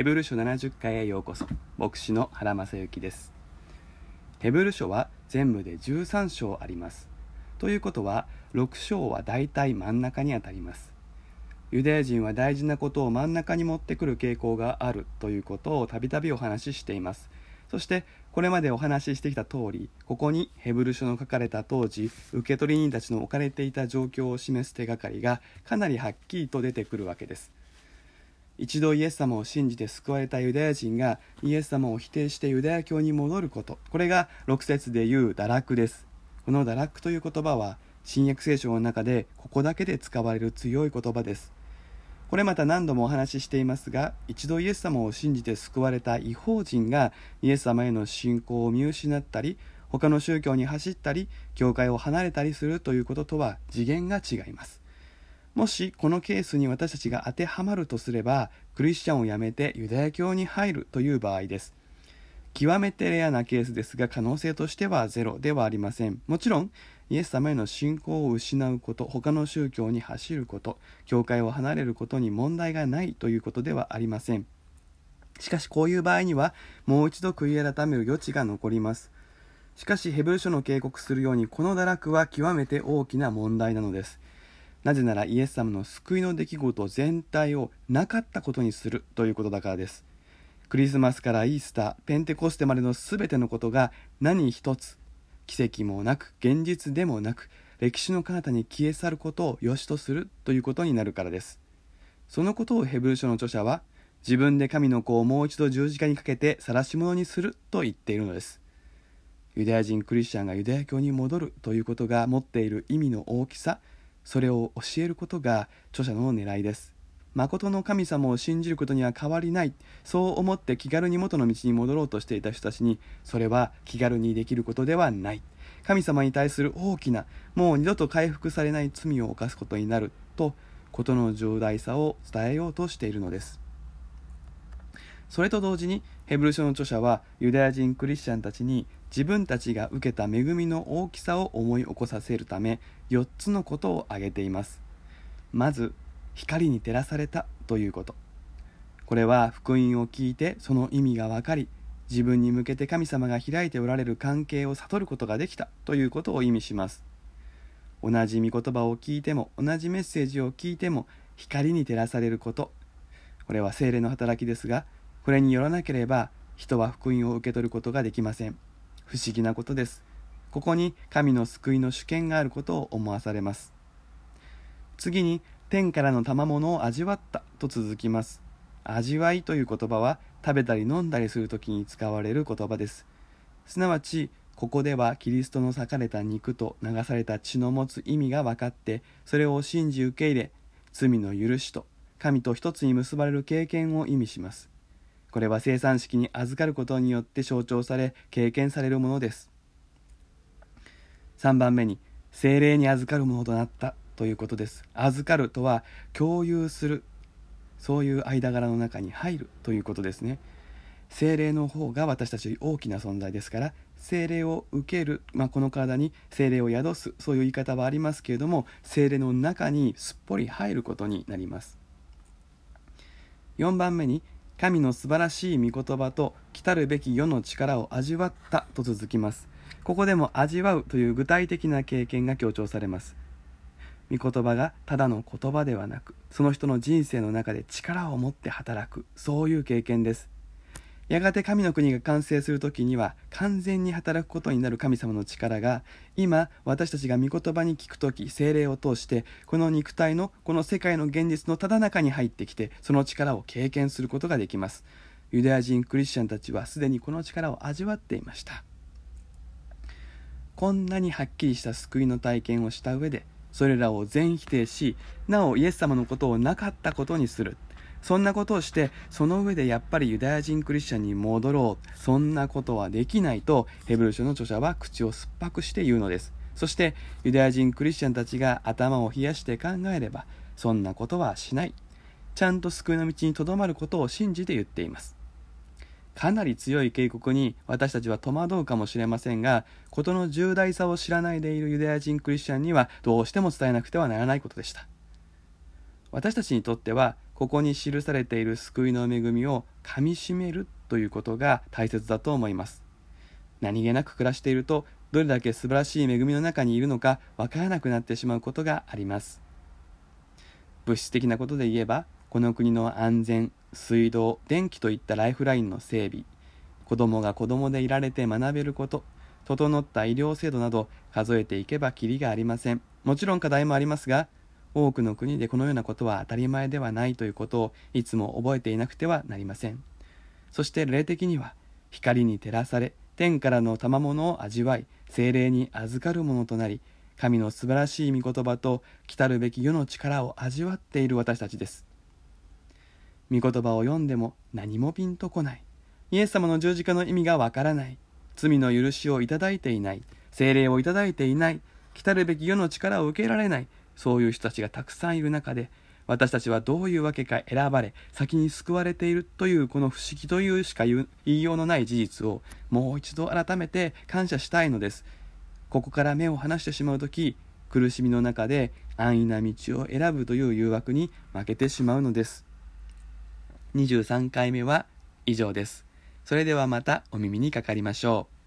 ヘブル書70回へようこそ。牧師の原正幸です。ヘブル書は全部で13章あります。ということは6章は大体真ん中にあたります。ユダヤ人は大事なことを真ん中に持ってくる傾向があるということをたびたびお話ししています。そしてこれまでお話ししてきた通りここにヘブル書の書かれた当時受取人たちの置かれていた状況を示す手がかりがかなりはっきりと出てくるわけです。一度イエス様を信じて救われたユダヤ人がイエス様を否定してユダヤ教に戻ること。これが6節で言う堕落です。この堕落という言葉は新約聖書の中でここだけで使われる強い言葉です。これまた何度もお話ししていますが一度イエス様を信じて救われた違法人がイエス様への信仰を見失ったり他の宗教に走ったり教会を離れたりするということとは次元が違います。もしこのケースに私たちが当てはまるとすればクリスチャンを辞めてユダヤ教に入るという場合です。極めてレアなケースですが可能性としてはゼロではありません。もちろんイエス様への信仰を失うこと他の宗教に走ること教会を離れることに問題がないということではありません。しかしこういう場合にはもう一度悔い改める余地が残ります。しかしヘブル書の警告するようにこの堕落は極めて大きな問題なのです。なぜならイエス様の救いの出来事全体をなかったことにするということだからです。クリスマスからイースターペンテコステまでの全てのことが何一つ奇跡もなく現実でもなく歴史の彼方に消え去ることを良しとするということになるからです。そのことをヘブル書の著者は自分で神の子をもう一度十字架にかけて晒し者にすると言っているのです。ユダヤ人クリスチャンがユダヤ教に戻るということが持っている意味の大きさそれを教えることが著者の狙いです。誠の神様を信じることには変わりない。そう思って気軽に元の道に戻ろうとしていた人たちにそれは気軽にできることではない。神様に対する大きなもう二度と回復されない罪を犯すことになると事の重大さを伝えようとしているのです。それと同時にヘブル書の著者はユダヤ人クリスチャンたちに自分たちが受けた恵みの大きさを思い起こさせるため4つのことを挙げています。まず光に照らされたということ。これは福音を聞いてその意味が分かり自分に向けて神様が開いておられる関係を悟ることができたということを意味します。同じ御言葉を聞いても同じメッセージを聞いても光に照らされること。これは精霊の働きですがこれによらなければ人は福音を受け取ることができません。不思議なことです。ここに神の救いの主権があることを思わされます。次に天からの賜物を味わったと続きます。味わいという言葉は食べたり飲んだりする時に使われる言葉です。すなわちここではキリストの裂かれた肉と流された血の持つ意味が分かってそれを信じ受け入れ罪の許しと神と一つに結ばれる経験を意味します。これは生産式に預かることによって象徴され経験されるものです。3番目に精霊に預かるものとなったということです。預かるとは共有するそういう間柄の中に入るということですね。精霊の方が私たち大きな存在ですから精霊を受ける、まあ、この体に精霊を宿すそういう言い方はありますけれども精霊の中にすっぽり入ることになります。4番目に神の素晴らしい御言葉と来たるべき世の力を味わったと続きます。ここでも味わうという具体的な経験が強調されます。御言葉がただの言葉ではなくその人の人生の中で力を持って働く。そういう経験です。やがて神の国が完成する時には完全に働くことになる神様の力が今私たちが御言葉に聞く時精霊を通してこの肉体のこの世界の現実のただ中に入ってきてその力を経験することができます。ユダヤ人クリスチャンたちはすでにこの力を味わっていました。こんなにはっきりした救いの体験をした上でそれらを全否定しなおイエス様のことをなかったことにする。そんなことをしてその上でやっぱりユダヤ人クリスチャンに戻ろう。そんなことはできないとヘブル書の著者は口を酸っぱくして言うのです。そしてユダヤ人クリスチャンたちが頭を冷やして考えればそんなことはしない。ちゃんと救いの道にとどまることを信じて言っています。かなり強い警告に私たちは戸惑うかもしれませんが事の重大さを知らないでいるユダヤ人クリスチャンにはどうしても伝えなくてはならないことでした。私たちにとってはここに記されている救いの恵みをかみしめるということが大切だと思います。何気なく暮らしているとどれだけ素晴らしい恵みの中にいるのかわからなくなってしまうことがあります。物質的なことで言えばこの国の安全水道電気といったライフラインの整備。子供が子供でいられて学べること。整った医療制度など数えていけばきりがありません。もちろん課題もありますが多くの国でこのようなことは当たり前ではないということをいつも覚えていなくてはなりません。そして霊的には光に照らされ天からの賜物を味わい精霊に預かるものとなり神の素晴らしい御言葉と来たるべき世の力を味わっている私たちです。御言葉を読んでも何もピンとこない。イエス様の十字架の意味がわからない。罪の許しをいただいていない。精霊をいただいていない。来たるべき世の力を受けられない。そういう人たちがたくさんいる中で私たちはどういうわけか選ばれ先に救われているというこの不思議というしか言いようのない事実をもう一度改めて感謝したいのです。ここから目を離してしまう時苦しみの中で安易な道を選ぶという誘惑に負けてしまうのです。23回目は以上です。それではまたお耳にかかりましょう。